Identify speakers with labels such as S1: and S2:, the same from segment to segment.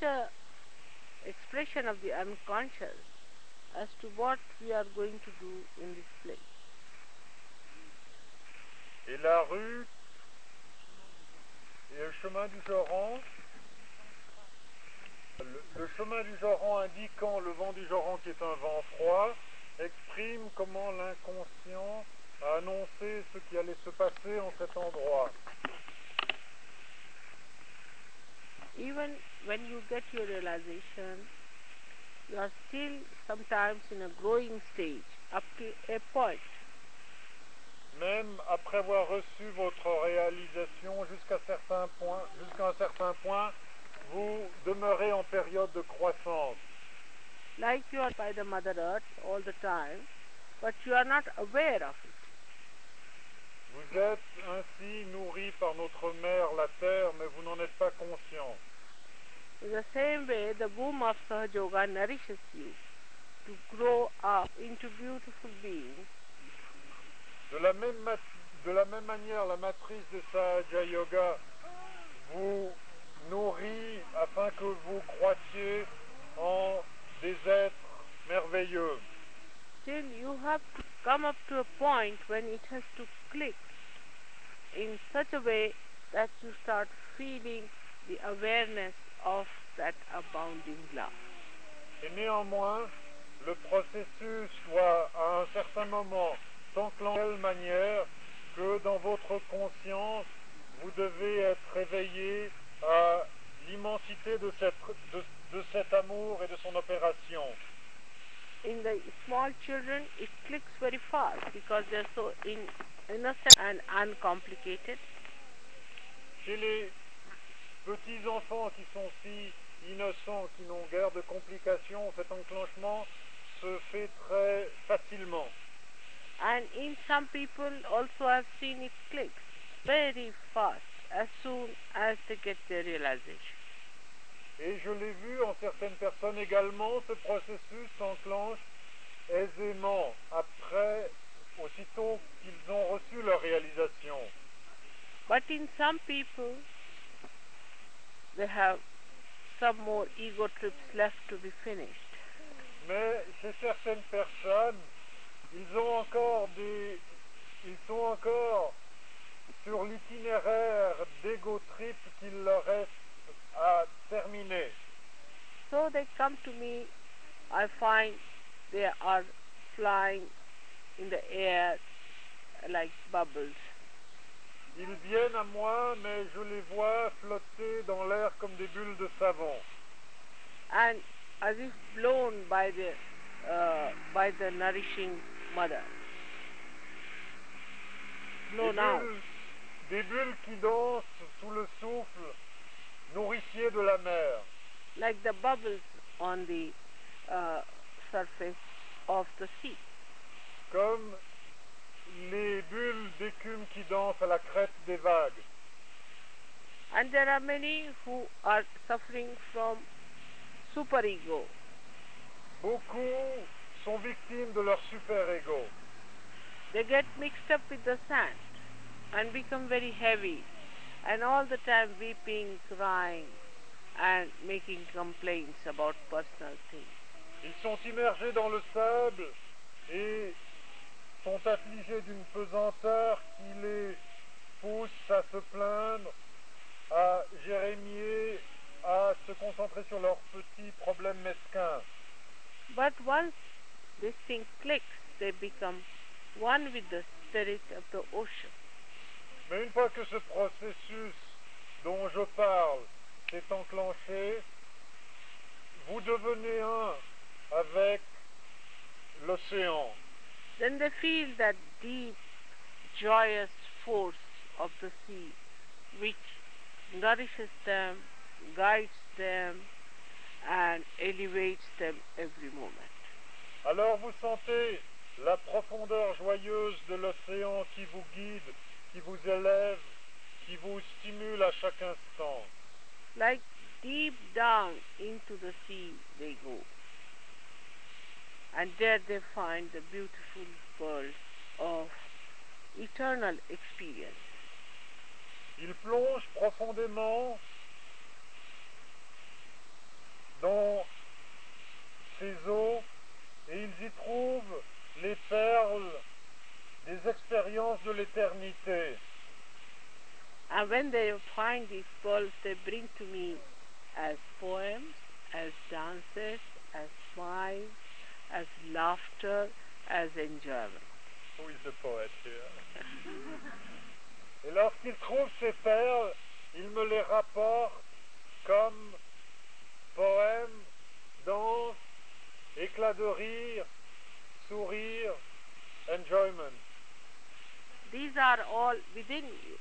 S1: such a expression of the unconscious as to what we are going to do in this place.
S2: Et la rue et le chemin du Joran, le, le chemin du Joran indiquant le vent du Joran qui est un vent froid, exprime comment l'inconscient a annoncé ce qui allait se passer en cet endroit.
S1: Even when you get your realization, you are still sometimes in a growing stage up to a point.
S2: Même après avoir reçu votre réalisation jusqu'à certain point, jusqu'à un certain point, vous demeurez en période de croissance.
S1: like you are by the Mother Earth all the time, but you are not aware of it.
S2: Vous êtes ainsi nourri par notre mère, la terre, mais vous n'en êtes pas conscient.
S1: In the same way, the womb of Sahaja Yoga nourishes you to grow up into beautiful beings.
S2: De la même, de la même manière, la matrice de Sahaja Yoga vous nourrit afin que vous croissiez en des êtres merveilleux.
S1: Still, you have to come up to a point when it has to click in such a way that you start feeling the awareness of that abounding love.
S2: Et néanmoins, le processus doit à un certain moment s'enclencher de telle manière que dans votre conscience, vous devez être réveillé à l'immensité de, de- de cet amour et de son opération.
S1: in the small children, it clicks very fast because they're so in, innocent and uncomplicated.
S2: Chez les petits enfants qui sont si innocents, qui n'ont guère de complications, cet enclenchement se fait très facilement.
S1: And in some people also I've seen it clicks very fast as soon as they get their realization.
S2: Et je l'ai vu en certaines personnes également, ce processus s'enclenche aisément après, aussitôt qu'ils ont reçu leur réalisation.
S1: But in some people, they have some more ego trips left to be finished.
S2: Mais chez certaines personnes, ils ont encore des, ils sont encore sur l'itinéraire d'ego trip qu'il leur reste à terminer.
S1: So they come to me, I find they are flying in the air like bubbles.
S2: Ils viennent à moi, mais je les vois flotter dans l'air comme des bulles de savon.
S1: and as if blown by the uh, by the nourishing mother.
S2: Des
S1: Blown out.
S2: bulles, des bulles qui dansent sous le souffle nourricier de la mer.
S1: like the bubbles on the uh, surface of the sea.
S2: comme les bulles d'écume qui dansent à la crête des vagues.
S1: And there are many who are suffering from superego.
S2: Beaucoup sont victimes de leur super-ego.
S1: They get mixed up with the sand and become very heavy and all the time weeping, crying, and making complaints about personal things.
S2: Ils sont immergés dans le sable et sont affligés d'une pesanteur qui les pousse à se plaindre, à jérémier, à se concentrer sur leurs petits problèmes mesquins.
S1: But once this thing clicks, they become one with the spirit of the ocean.
S2: Mais une fois que ce processus dont je parle s'est enclenché, vous devenez un avec l'océan.
S1: Then they feel that deep, joyous force of the sea which nourishes them, guides them, and elevates them every moment.
S2: Alors vous sentez la profondeur joyeuse de l'océan qui vous guide, qui vous élève, qui vous stimule à chaque
S1: deep down into the sea they go. And there they find the beautiful world of eternal experience.
S2: Ils plongent profondément dans ces eaux et ils y trouvent les perles des expériences de l'éternité.
S1: And when they find these pearls, they bring to me as poems, as dances, as smiles, as laughter, as enjoyment.
S2: Who is the poet here? Et lorsqu'ils trouvent ces perles, ils me les rapportent comme poèmes, danse, éclat de rire, sourire, enjoyment.
S1: These are all within you.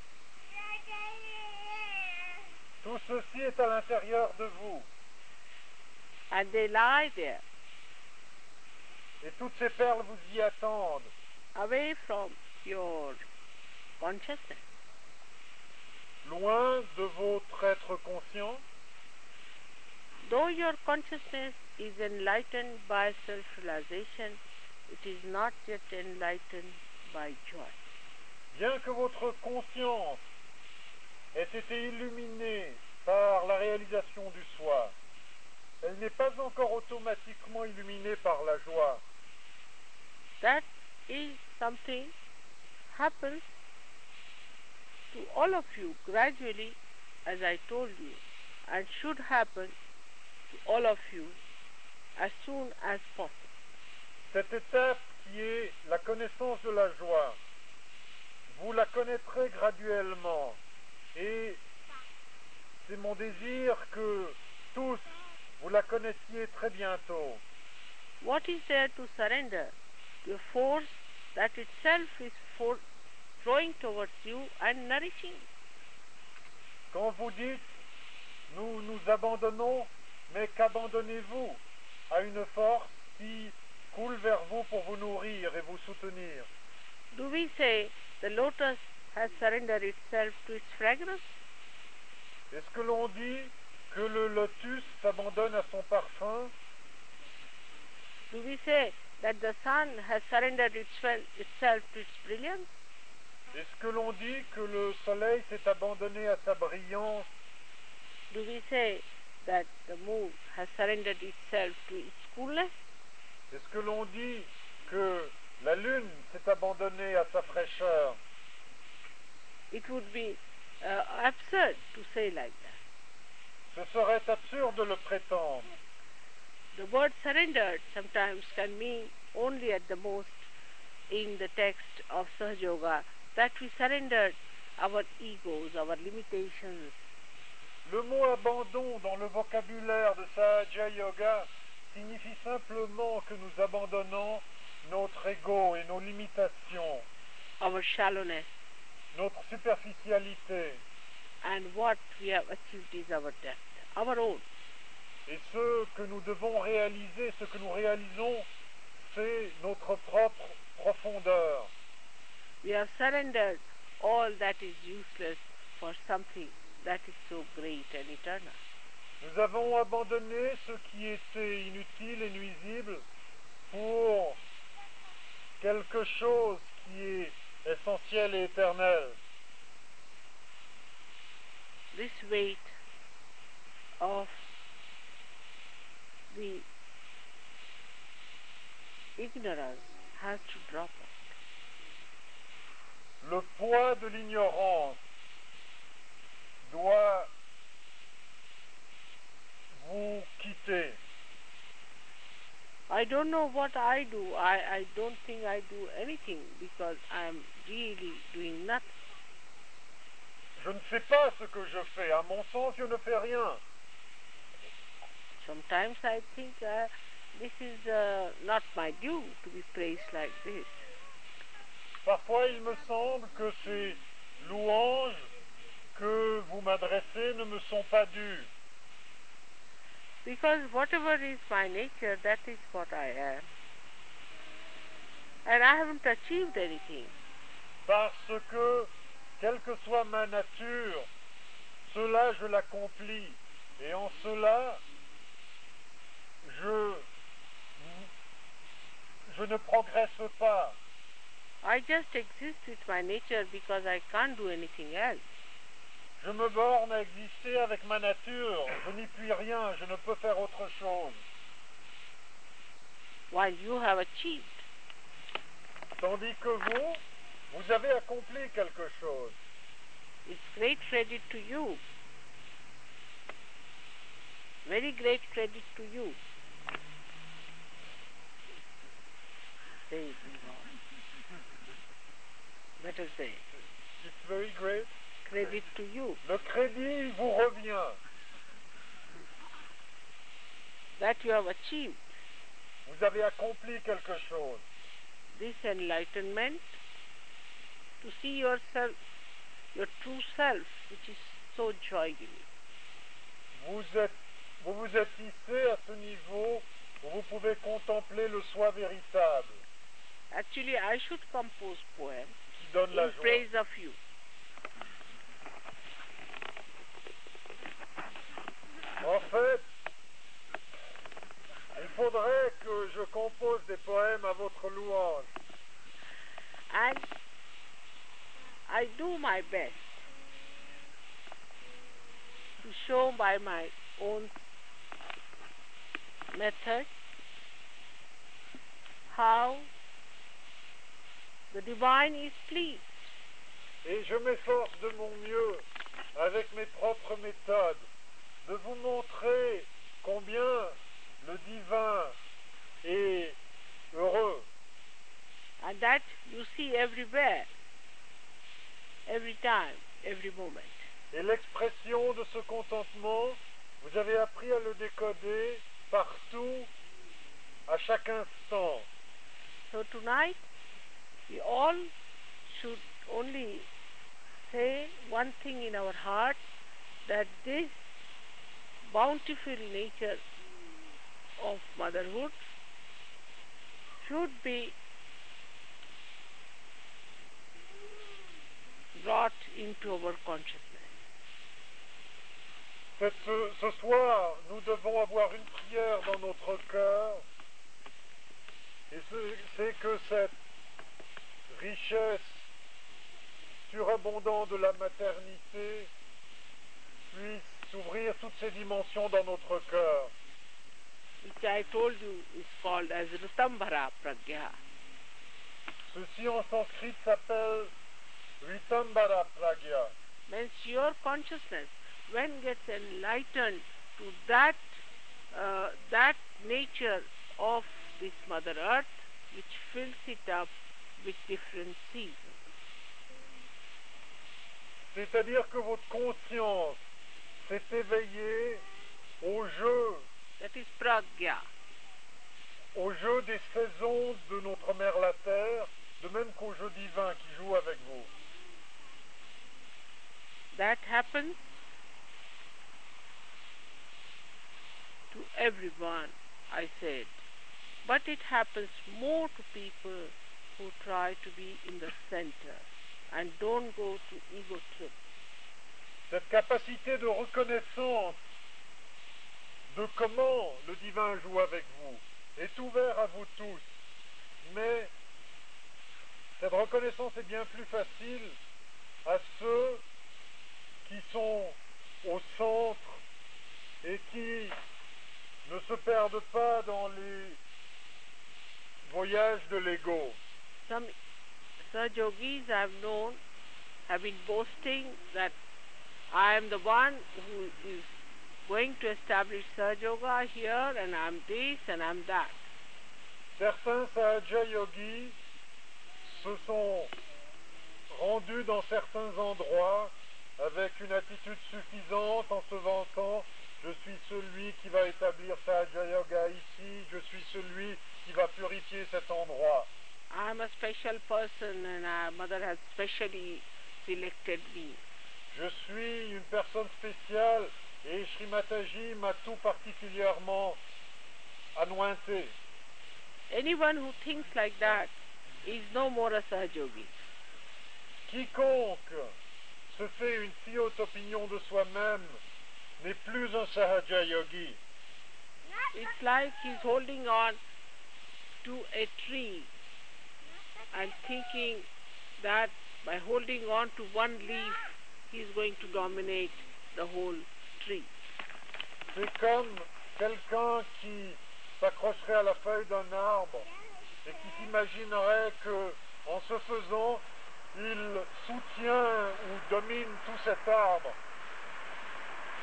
S2: Tout ceci est à l'intérieur de vous.
S1: And they lie there,
S2: Et toutes ces perles vous y attendent,
S1: away from your consciousness.
S2: loin de votre être conscient.
S1: Though your consciousness is enlightened by self realization, it is not yet enlightened by joy.
S2: Bien que votre conscience ait été illuminée par la réalisation du soi, elle n'est pas encore automatiquement illuminée par la joie.
S1: That is something happens to all of you gradually, as I told you, and should happen to all of you as soon as possible.
S2: Cette étape qui est la connaissance de la joie, vous la connaîtrez graduellement. Et c'est mon désir que tous vous la connaissiez très bientôt.
S1: What is there to surrender? To a force that itself is for drawing towards you and nourishing?
S2: Quand vous dites nous nous abandonnons, mais qu'abandonnez-vous à une force qui coule vers vous pour vous nourrir et vous soutenir?
S1: Do we say the lotus has surrendered itself to its fragrance?
S2: Est-ce que l'on dit que le lotus s'abandonne à son parfum?
S1: Do we say that the sun has surrendered itself, to its brilliance?
S2: Est-ce que l'on dit que le soleil s'est abandonné à sa brillance
S1: Do we say that the moon has surrendered itself to its coolness?
S2: Est-ce que l'on dit que la lune s'est abandonnée à sa fraîcheur
S1: It would be uh, absurd to say like that.
S2: Ce serait absurde de le prétendre.
S1: The word surrendered sometimes can mean only at the most in the text of Sahaja Yoga that we surrendered our egos, our limitations,
S2: Le mot abandon dans le vocabulaire de Sahaja Yoga signifie simplement que nous abandonnons notre ego et nos limitations,
S1: our shallowness,
S2: notre superficialité.
S1: and what we have achieved is our depth, our own.
S2: Et ce que nous devons réaliser, ce que nous réalisons, c'est notre propre profondeur.
S1: We have surrendered all that is useless for something that is so great and eternal.
S2: Nous avons abandonné ce qui était inutile et nuisible pour quelque chose qui est essentiel et éternel.
S1: This weight of the ignorance has to drop off.
S2: Le poids de l'ignorance doit vous quitter.
S1: I don't know what I do. I, I don't think I do anything because I'm really doing nothing.
S2: Je ne sais pas ce que je fais. À mon sens, je ne fais rien.
S1: Sometimes I think uh, this is uh, not my due to be praised like this.
S2: Parfois, il me semble que ces louanges que vous m'adressez ne me sont pas dues.
S1: Because whatever is my nature, that is what I am. And I haven't achieved anything.
S2: Parce que, quelle que soit ma nature, cela je l'accomplis Et en cela, je, je ne progresse pas.
S1: I just exist with my nature because I can't do anything else.
S2: Je me borne à exister avec ma nature. Je n'y puis rien. Je ne peux faire autre chose.
S1: While you have achieved.
S2: Tandis que vous, vous avez accompli quelque chose.
S1: It's great credit to you. Very great credit to you. Say it, Yvonne. Better say.
S2: It's very great.
S1: Credit to you
S2: Le crédit vous revient.
S1: that you have achieved
S2: Vous avez accompli quelque chose.
S1: this enlightenment to see yourself, your true self, which is so joy giving.
S2: Vous êtes, vous vous êtes hissé à ce niveau où vous pouvez contempler le soi véritable
S1: Actually, I should compose poems
S2: donne
S1: in praise of you.
S2: En fait, il faudrait que je compose des poèmes à votre louange.
S1: And I do my best to show by my own method how the divine is pleased.
S2: Et je m'efforce de mon mieux, avec mes propres méthodes, de vous montrer combien le divin est heureux.
S1: And that you see everywhere, every time, every moment.
S2: Et l'expression de ce contentement, vous avez appris à le décoder partout, à chaque instant.
S1: So tonight, we all should only say one thing in our heart that this bountiful nature of motherhood should be brought into our consciousness.
S2: Cette- ce, soir, nous devons avoir une prière dans notre cœur. Et c'est que cette richesse surabondante de la maternité puisse s'ouvrir toutes ses dimensions dans notre cœur.
S1: Which I told you is called as Ritambhara Pragya.
S2: Ceci en sanskrit s'appelle Ritambara Pragya.
S1: means your consciousness when gets enlightened to that uh, that nature of this mother earth which fills it up with different seasons.
S2: C'est-à-dire que votre conscience s'est éveillée au jeu,
S1: that is pragya.
S2: Au jeu des saisons de notre mère la Terre, de même qu'au jeu divin qui joue avec vous.
S1: that happens to everyone i said. But it happens more to people who try to be in the center and don't go to ego trips
S2: Cette capacité de reconnaissance de comment le divin joue avec vous est ouverte à vous tous. Mais cette reconnaissance est bien plus facile à ceux qui sont au centre et qui ne se perdent pas dans les voyages de l'ego.
S1: Some Sajogis I have known have been boasting that I am the one who is going to establish Sahaja here and I'm this and I'm that.
S2: Certains Sahaja Yogis se sont rendus dans certains endroits avec une attitude suffisante en se vantant je suis celui qui va établir Sahaja Yoga ici, je suis celui qui va purifier cet endroit.
S1: I'm a special person and our mother has specially selected me.
S2: Je suis une personne spéciale et Sri Mataji m'a tout particulièrement anointé.
S1: Anyone who thinks like that is no more a Sahajogi.
S2: Quiconque se fait une si haute opinion de soi-même n'est plus un Sahaja Yogi.
S1: It's like he's holding on to a tree and thinking that by holding on to one leaf, he's going to dominate the whole tree.
S2: C'est comme quelqu'un qui s'accrocherait à la feuille d'un arbre et qui s'imaginerait que, en ce faisant, il soutient ou domine tout cet arbre.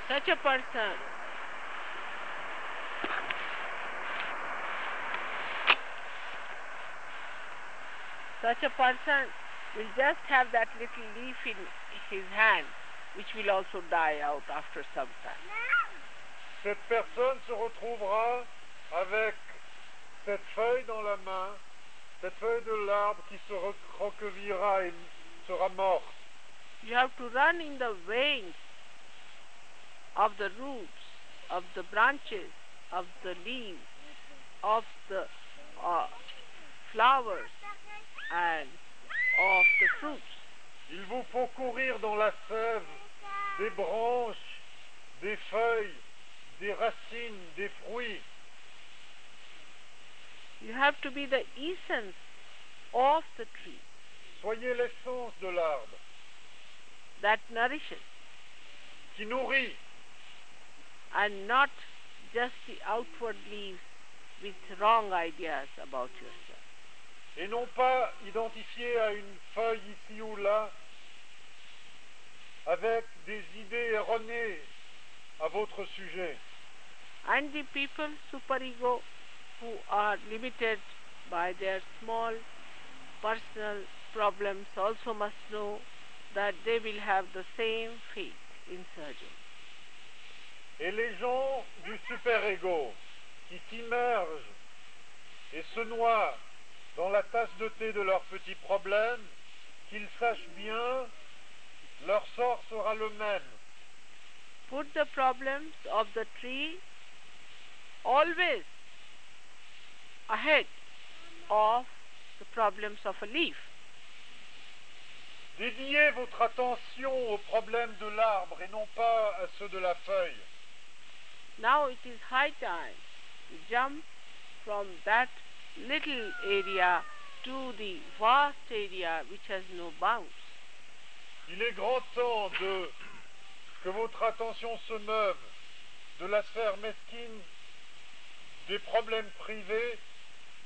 S1: Such a person such a person will just have that little leaf in his hand, which will also die out after some time.
S2: Cette personne se retrouvera avec cette feuille dans la main, cette feuille de l'arbre qui se recroquevillera et sera morte.
S1: You have to run in the veins of the roots, of the branches, of the leaves, of the uh, flowers, and of the fruits.
S2: Il vous faut courir dans la sève des branches, des feuilles, des racines, des fruits.
S1: You have to be the essence of the tree
S2: Soyez l'essence de l'arbre
S1: that nourishes
S2: qui nourrit
S1: and not just the outward leaves with wrong ideas about yourself.
S2: Et non pas identifié à une feuille ici ou là avec des idées erronées à votre sujet.
S1: And the people, superego, who are limited by their small personal problems also must know that they will have the same fate in surgery.
S2: Et les gens du super-ego qui s'immergent et se noient dans la tasse de thé de leurs petits problèmes, qu'ils sachent bien, leur sort sera le même.
S1: Put the problems of the tree always ahead of the problems of a leaf.
S2: Dédiez votre attention aux problèmes de l'arbre et non pas à ceux de la feuille.
S1: Now it is high time to jump from that little area to the vast area which has no bounds.
S2: Il est grand temps de que votre attention se meuve de la sphère mesquine des problèmes privés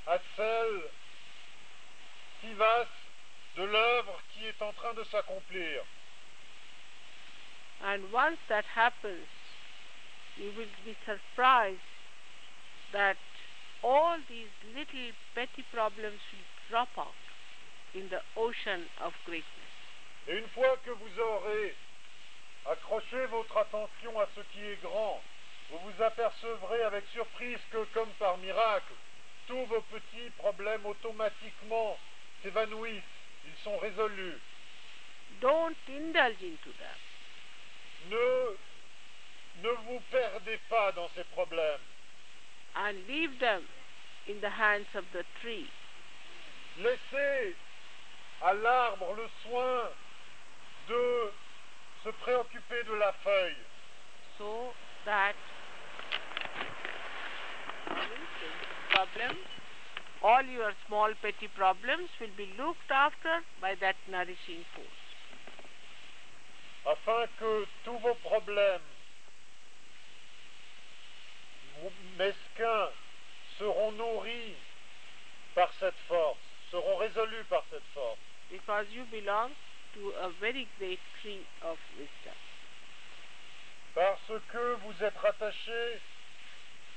S2: à celle si vaste de l'œuvre qui est en train de s'accomplir.
S1: And once that happens, you will be surprised that all these little petty problems will drop out in the ocean of greatness.
S2: Et une fois que vous aurez accroché votre attention à ce qui est grand, vous vous apercevrez avec surprise que, comme par miracle, tous vos petits problèmes automatiquement s'évanouissent, ils sont résolus.
S1: Don't indulge into them.
S2: Ne, ne vous perdez pas dans ces problèmes.
S1: And leave them in the hands of the tree.
S2: Laissez à l'arbre le soin de se préoccuper de la feuille.
S1: so that problems, all your small petty problems will be looked after by that nourishing force.
S2: afin que tous vos problèmes mesquins seront nourris par cette force, seront résolus par cette force.
S1: Because you belong to a very great tree of wisdom.
S2: Parce que vous êtes rattaché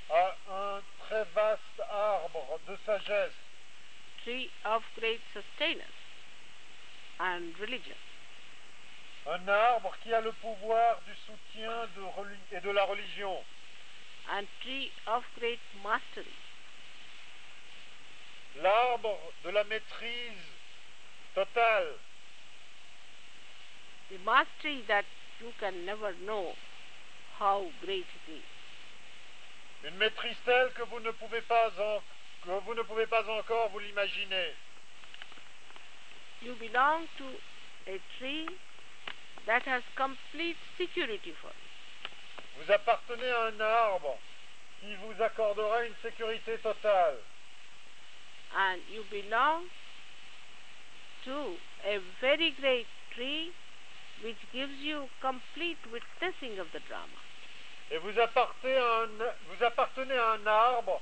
S2: à un très vaste arbre de sagesse,
S1: Tree of great sustenance and religion.
S2: un arbre qui a le pouvoir du soutien de et de la religion,
S1: And tree of great mastery.
S2: l'arbre de la maîtrise totale,
S1: The mastery that you can never know how great it is.
S2: une maîtrise telle que vous ne pouvez pas, en- que vous ne pouvez pas encore vous l'imaginer.
S1: You belong to a tree that has complete security for you.
S2: Vous appartenez à un arbre qui vous accordera une sécurité totale.
S1: And you belong to a very great tree which gives you complete witnessing of the drama.
S2: Et vous appartenez à un, vous appartenez à un arbre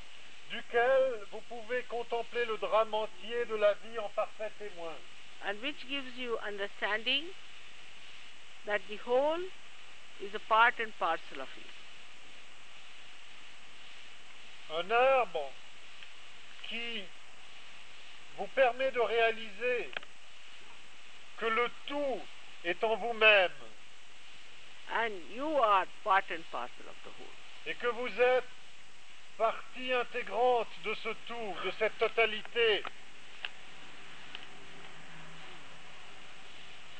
S2: duquel vous pouvez contempler le drame entier de la vie en parfait témoin.
S1: and which gives you understanding that the whole is a part and parcel of you.
S2: Un arbre qui vous permet de réaliser que le tout est en vous-même
S1: And you are part and parcel of the whole.
S2: et que vous êtes partie intégrante de ce tout, de cette totalité.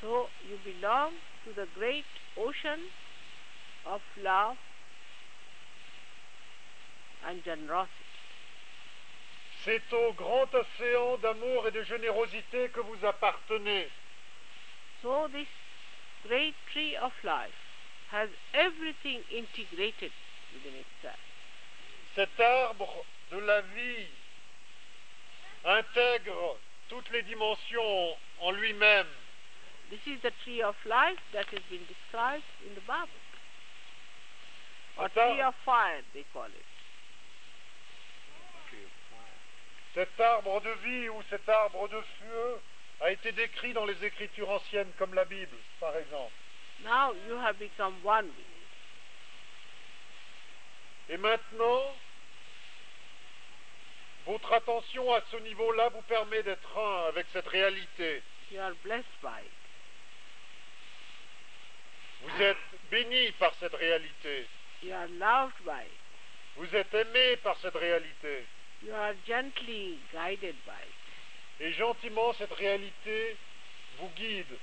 S1: So you belong to the great ocean of love and generosity.
S2: C'est au grand océan d'amour et de générosité que vous appartenez.
S1: So this great tree of life has everything integrated within itself.
S2: Cet arbre de la vie intègre toutes les dimensions en lui-même.
S1: This is the tree of life that has been described in the Bible. Or tree of fire, they call it.
S2: Cet arbre de vie ou cet arbre de feu a été décrit dans les Écritures anciennes comme la Bible, par exemple.
S1: Now you have become one with it.
S2: Et maintenant, votre attention à ce niveau-là vous permet d'être un avec cette réalité.
S1: You are blessed by it.
S2: Vous êtes béni par cette réalité.
S1: You are loved by it.
S2: Vous êtes aimé par cette réalité.
S1: You are gently guided by it.
S2: Et gentiment, cette réalité vous guide.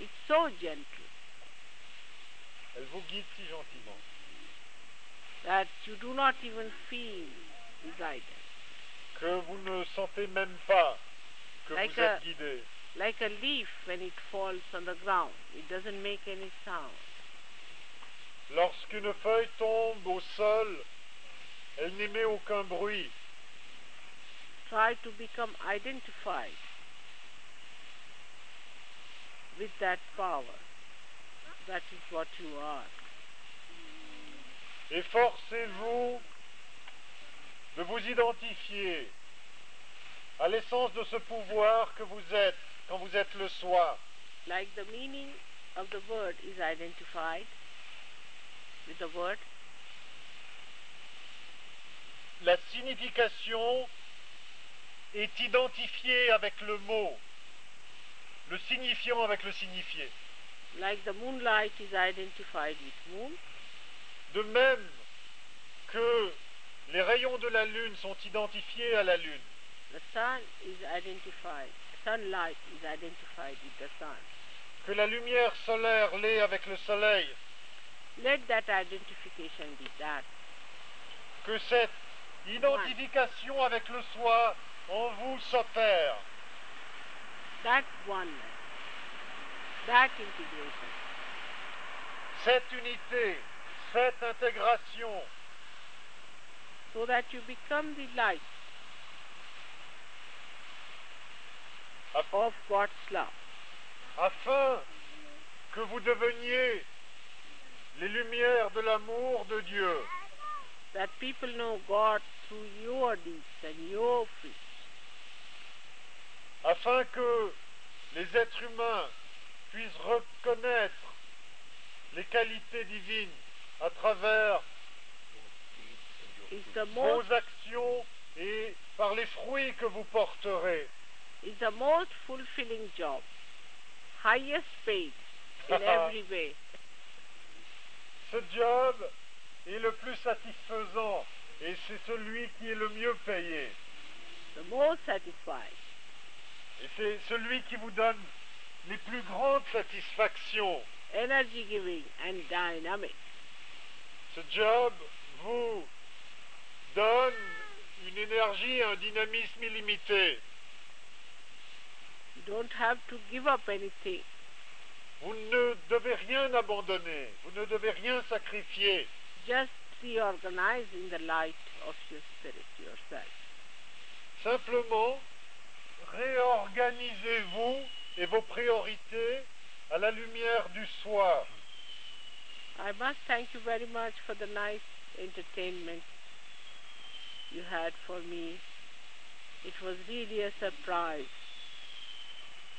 S1: It's so gentle
S2: Elle vous guide si gentiment.
S1: that you do not even feel the guidance.
S2: Que vous ne sentez même pas que
S1: Like
S2: vous
S1: a-
S2: êtes guidé.
S1: Like a leaf when it falls on the ground, it doesn't make any sound.
S2: Lorsqu'une feuille tombe au sol, elle n'émet aucun bruit.
S1: Try to become identified with that power. That is what you are.
S2: Efforcez-vous de vous identifier à l'essence de ce pouvoir que vous êtes quand vous êtes le soi.
S1: Like the meaning of the word is identified with the word,
S2: La signification est identifiée avec le mot, le signifiant avec le signifié.
S1: like the moonlight is identified with moon,
S2: De même que les rayons de la lune sont identifiés à la lune,
S1: the sun is identified, sunlight is identified with the sun.
S2: que la lumière solaire l'est avec le soleil,
S1: Let that identification be that.
S2: que cette identification avec le soi en vous s'opère.
S1: That oneness, that integration.
S2: Cette unité, cette intégration,
S1: so that you become the light
S2: af-
S1: of God's love.
S2: afin que vous deveniez les lumières de l'amour de Dieu,
S1: That people know God through your deeds and your fruits.
S2: afin que les êtres humains puissent reconnaître les qualités divines à travers vos actions et par les fruits que vous porterez.
S1: is the most fulfilling job, highest paid in every way.
S2: Ce job est le plus satisfaisant et c'est celui qui est le mieux payé.
S1: The most satisfied.
S2: Et c'est celui qui vous donne les plus grandes satisfactions.
S1: energy giving and dynamic.
S2: Ce job vous donne une énergie, un dynamisme illimité.
S1: You don't have to give up anything.
S3: Vous ne devez rien abandonner, vous ne devez rien sacrifier.
S1: Just reorganize in the light of your spirit yourself.
S3: Simplement, réorganisez-vous et vos priorités à la lumière du soir.
S1: I must thank you very much for the nice entertainment you had for me. It was really a surprise,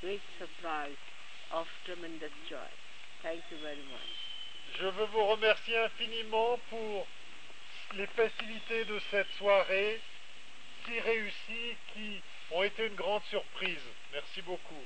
S1: great surprise of tremendous joy. Thank you very much.
S3: Je veux vous remercier infiniment pour les facilités de cette soirée si réussie qui ont été une grande surprise. Merci beaucoup.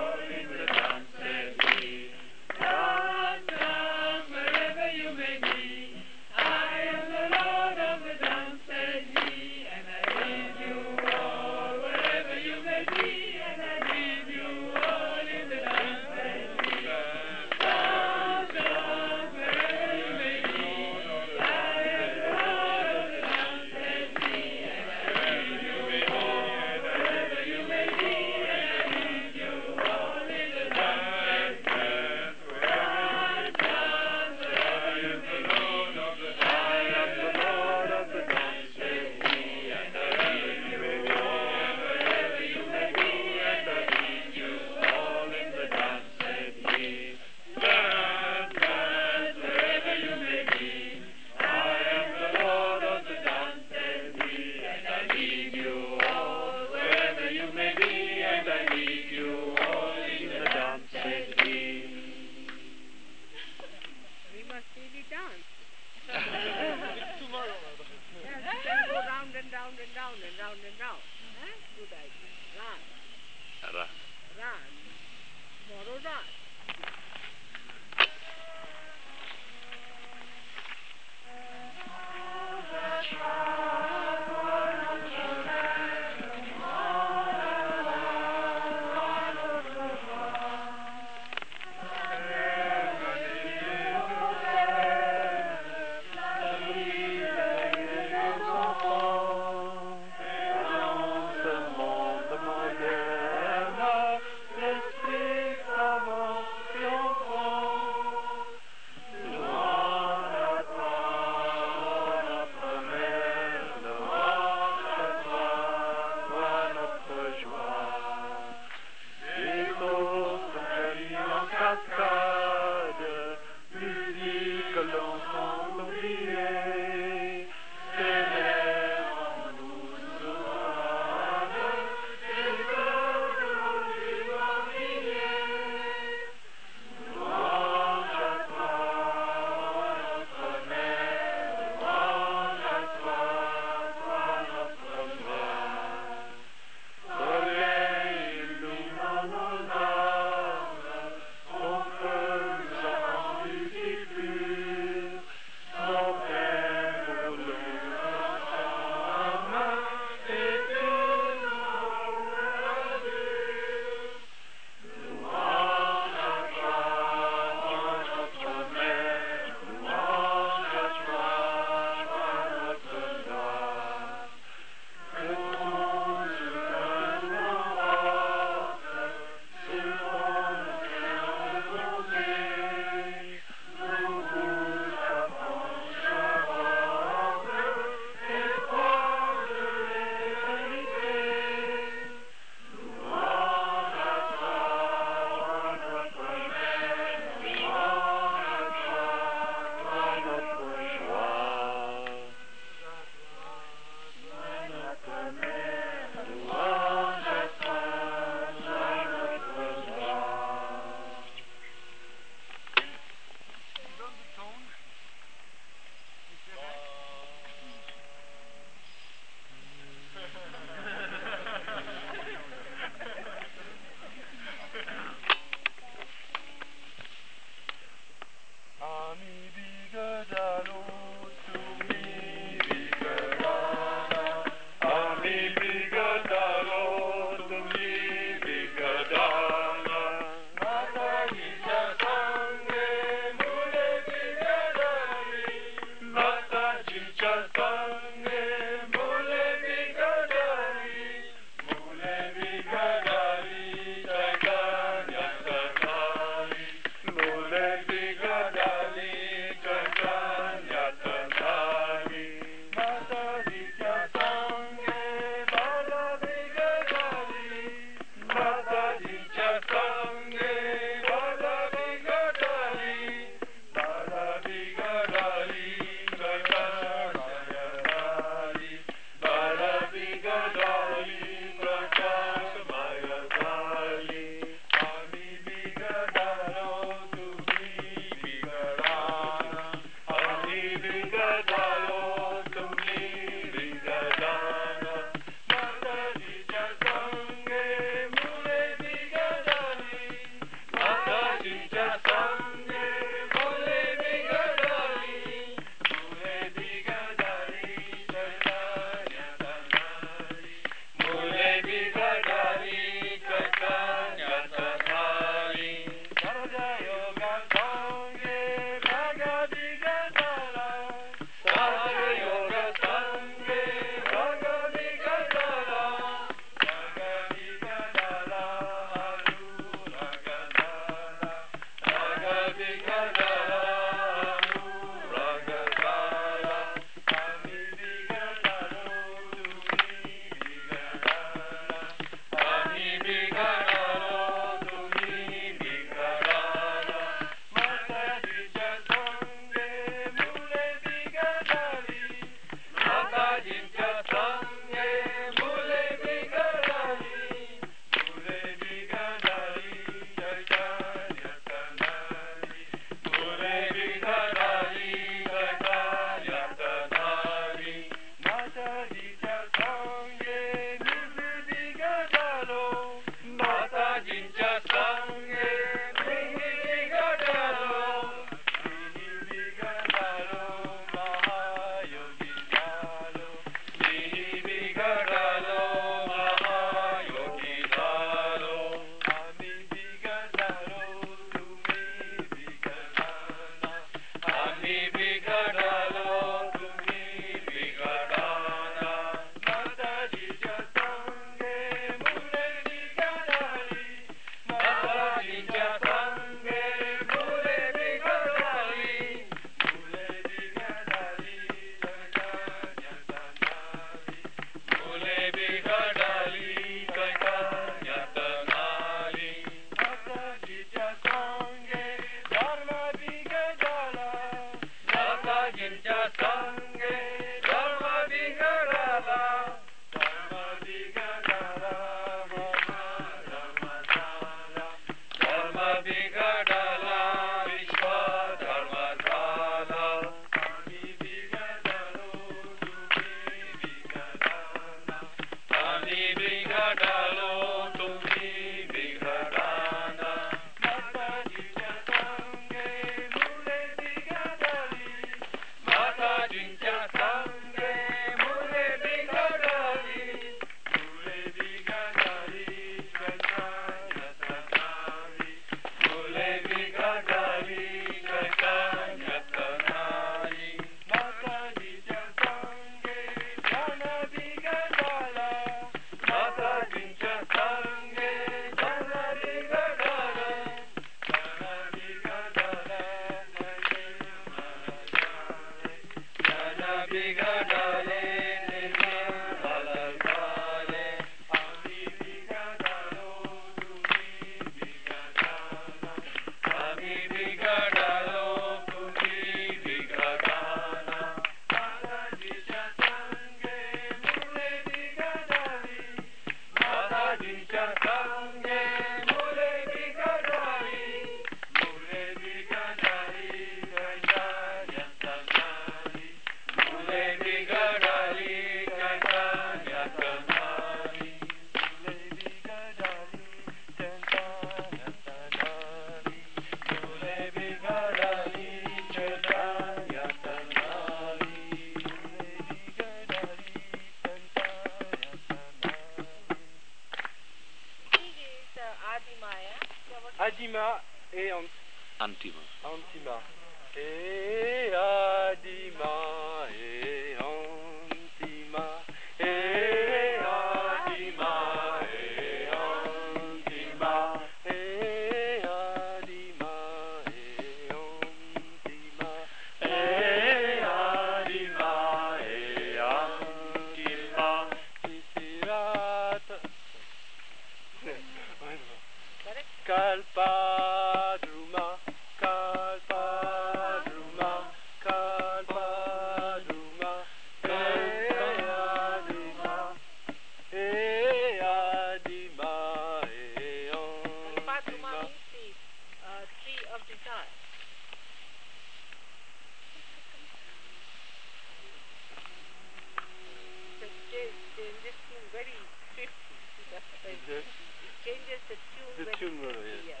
S4: changes,
S1: the,
S4: changes the tune.
S1: The tune, you, well,
S4: yes.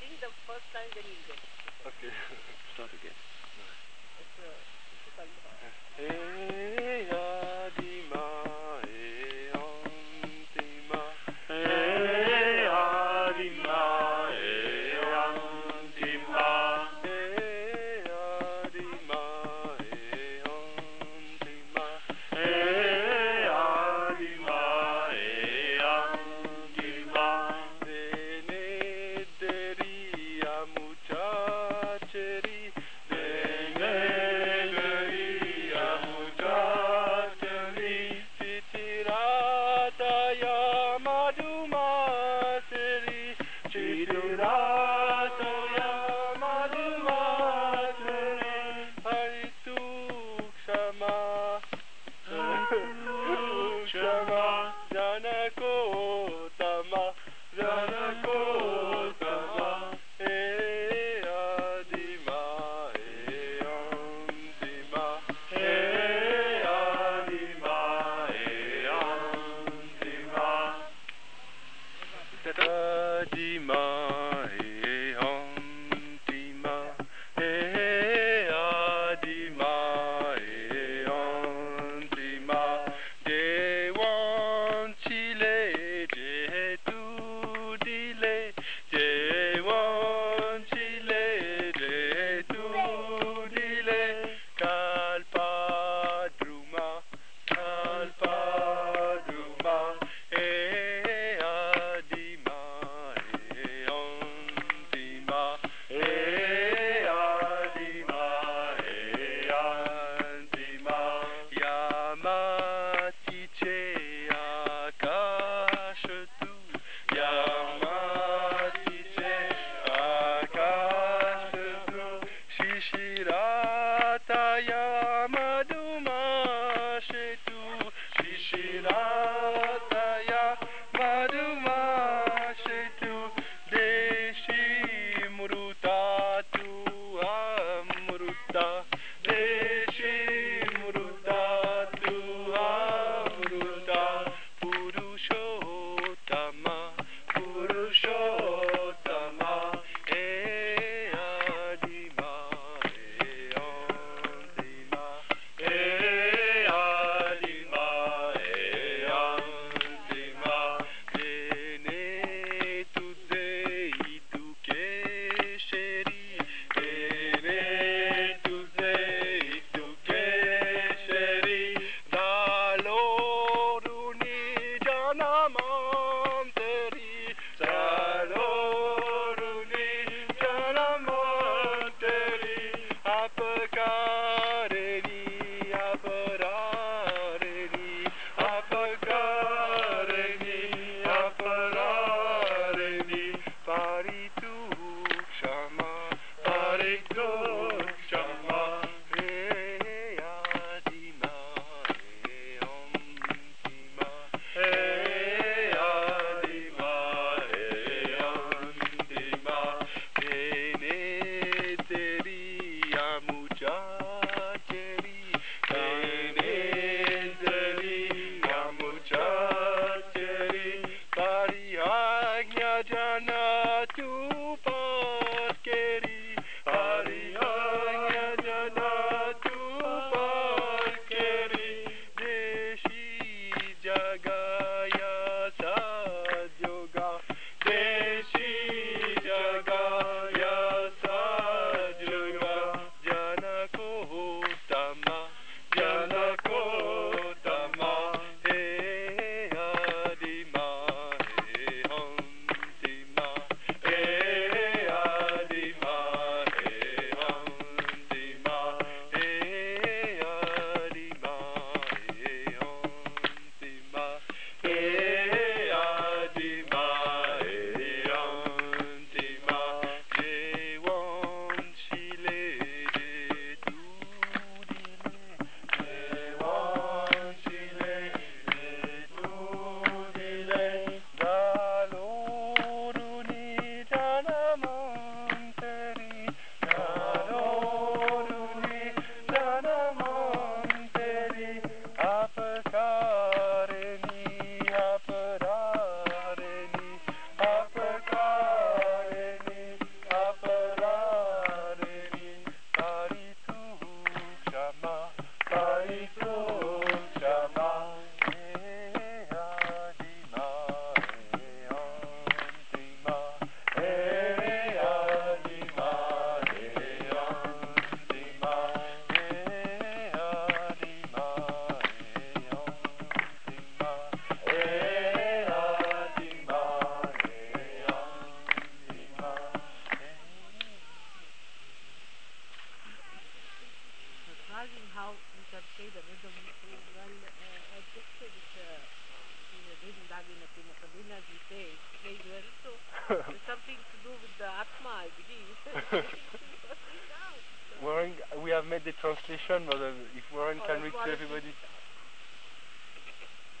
S4: Sing the first time, then you get it.
S1: Okay.
S3: Start again.
S4: It's, uh,
S1: made but uh, if Warren can
S4: that's
S1: read to everybody.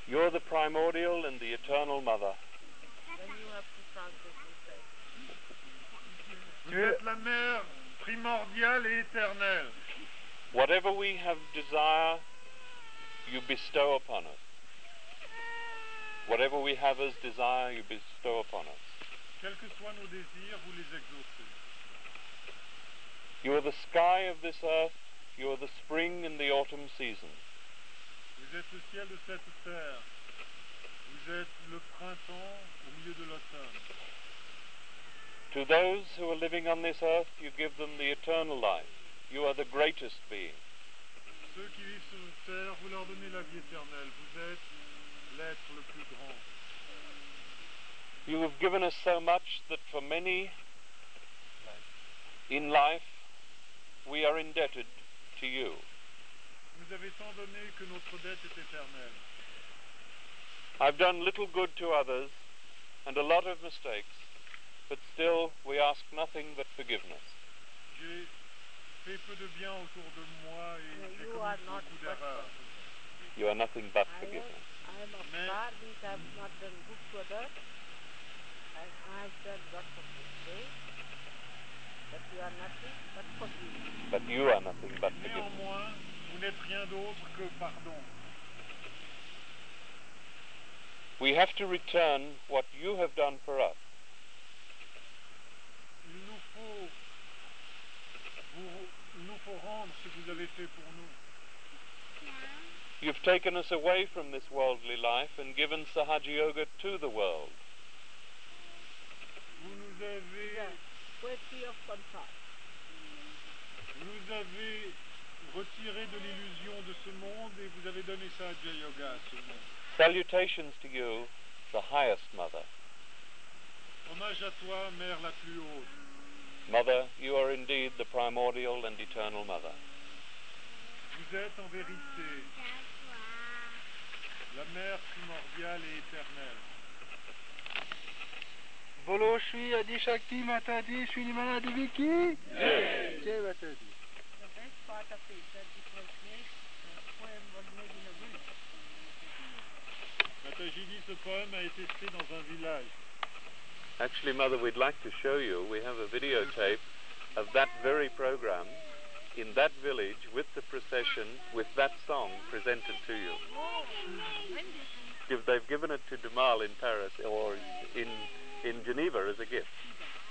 S3: You're the primordial and the eternal mother.
S4: Then you have to translate.
S2: Vous êtes la mère primordiale et éternelle.
S3: Whatever we have desire, you bestow upon us. Whatever we have as desire, you bestow upon us.
S2: Quels que soient nos désirs, vous les exaucez.
S3: You are the sky of this earth. You are the spring and the autumn season.
S2: Vous êtes le ciel de cette terre. Vous êtes le printemps au milieu de l'automne.
S3: To those who are living on this earth, you give them the eternal life. You are the greatest being.
S2: Ceux qui vivent sur cette terre, vous leur donnez la vie éternelle. Vous êtes l'être le plus grand.
S3: You have given us so much that for many in life, we are indebted to you.
S2: Vous avez tant donné que notre dette est éternelle.
S3: I've done little good to others and a lot of mistakes, but still we ask nothing but forgiveness.
S2: J'ai fait peu de bien autour de moi et
S4: No,
S2: j'ai
S4: you
S2: commis
S4: are
S2: beaucoup d'erreurs.
S3: You are nothing but
S4: I
S3: forgiveness.
S4: I am a
S2: Mais-
S4: star means I have not done good to others. And I have done lots of mistakes. But you are nothing but forgiveness.
S3: But you are nothing but forgiveness.
S2: Néanmoins, vous n'êtes rien d'autre que pardon.
S3: We have to return what you have done for us.
S2: Il nous faut vous, il nous faut rendre ce que vous avez fait pour nous.
S3: You've taken us away from this worldly life and given Sahaja Yoga to the world.
S2: Vous nous
S4: The
S2: avez,
S4: poetry of contrast.
S2: vous nous avez retiré de l'illusion de ce monde et vous avez donné ça à Jai Yoga, ce monde.
S3: Salutations to you, the highest mother.
S2: Hommage à toi, mère la plus haute.
S3: Mother, you are indeed the primordial and eternal mother.
S2: Vous êtes en vérité la mère primordiale et éternelle.
S1: Bolo Shri Adi Shakti Matadi Shri Manadi Viki. Jai Matadi.
S4: The best part of it that it was made, the poem was made in a village.
S2: Mataji dit ce poème a été fait dans un village.
S3: Actually, Mother, we'd like to show you. We have a videotape of that very program in that village with the procession with that song presented to you. Give- They've given it to Dumal in Paris or in, in Geneva as a gift.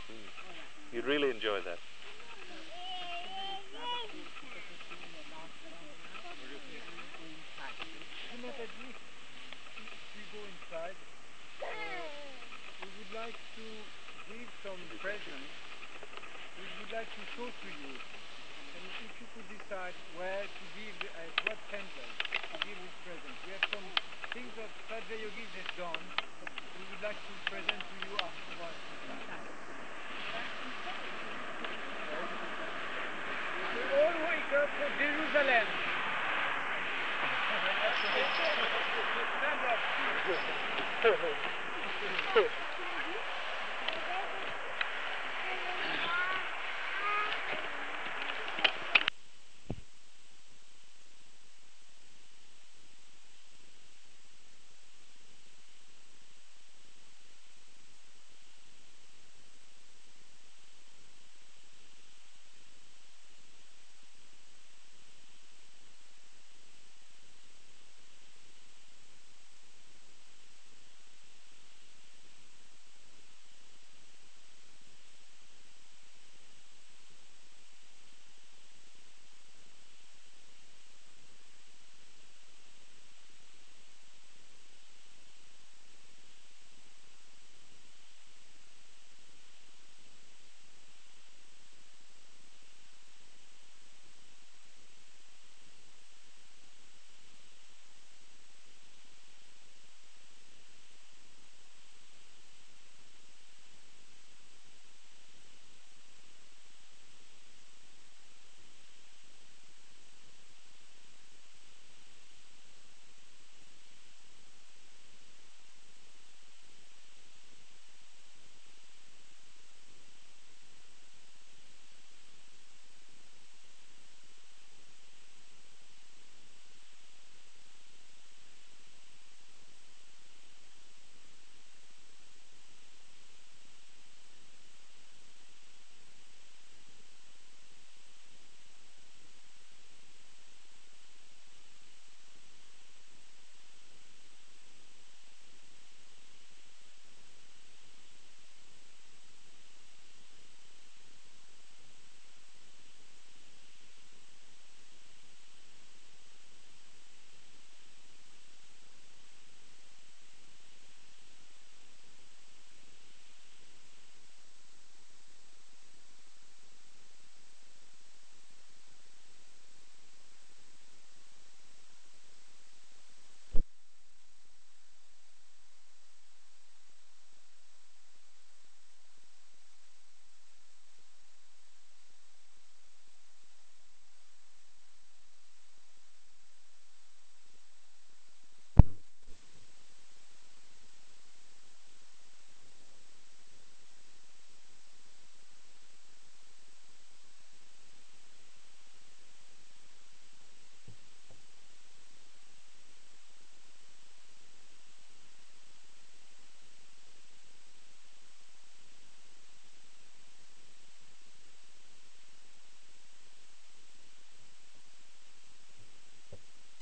S3: Mm. You'd really enjoy that.
S2: We go inside, we would like to give some presents. We would like to show to you. And
S5: if you could decide where to give, uh, what temple to give this present. We have some things that Sadhya Yogi has done. We would like to present to you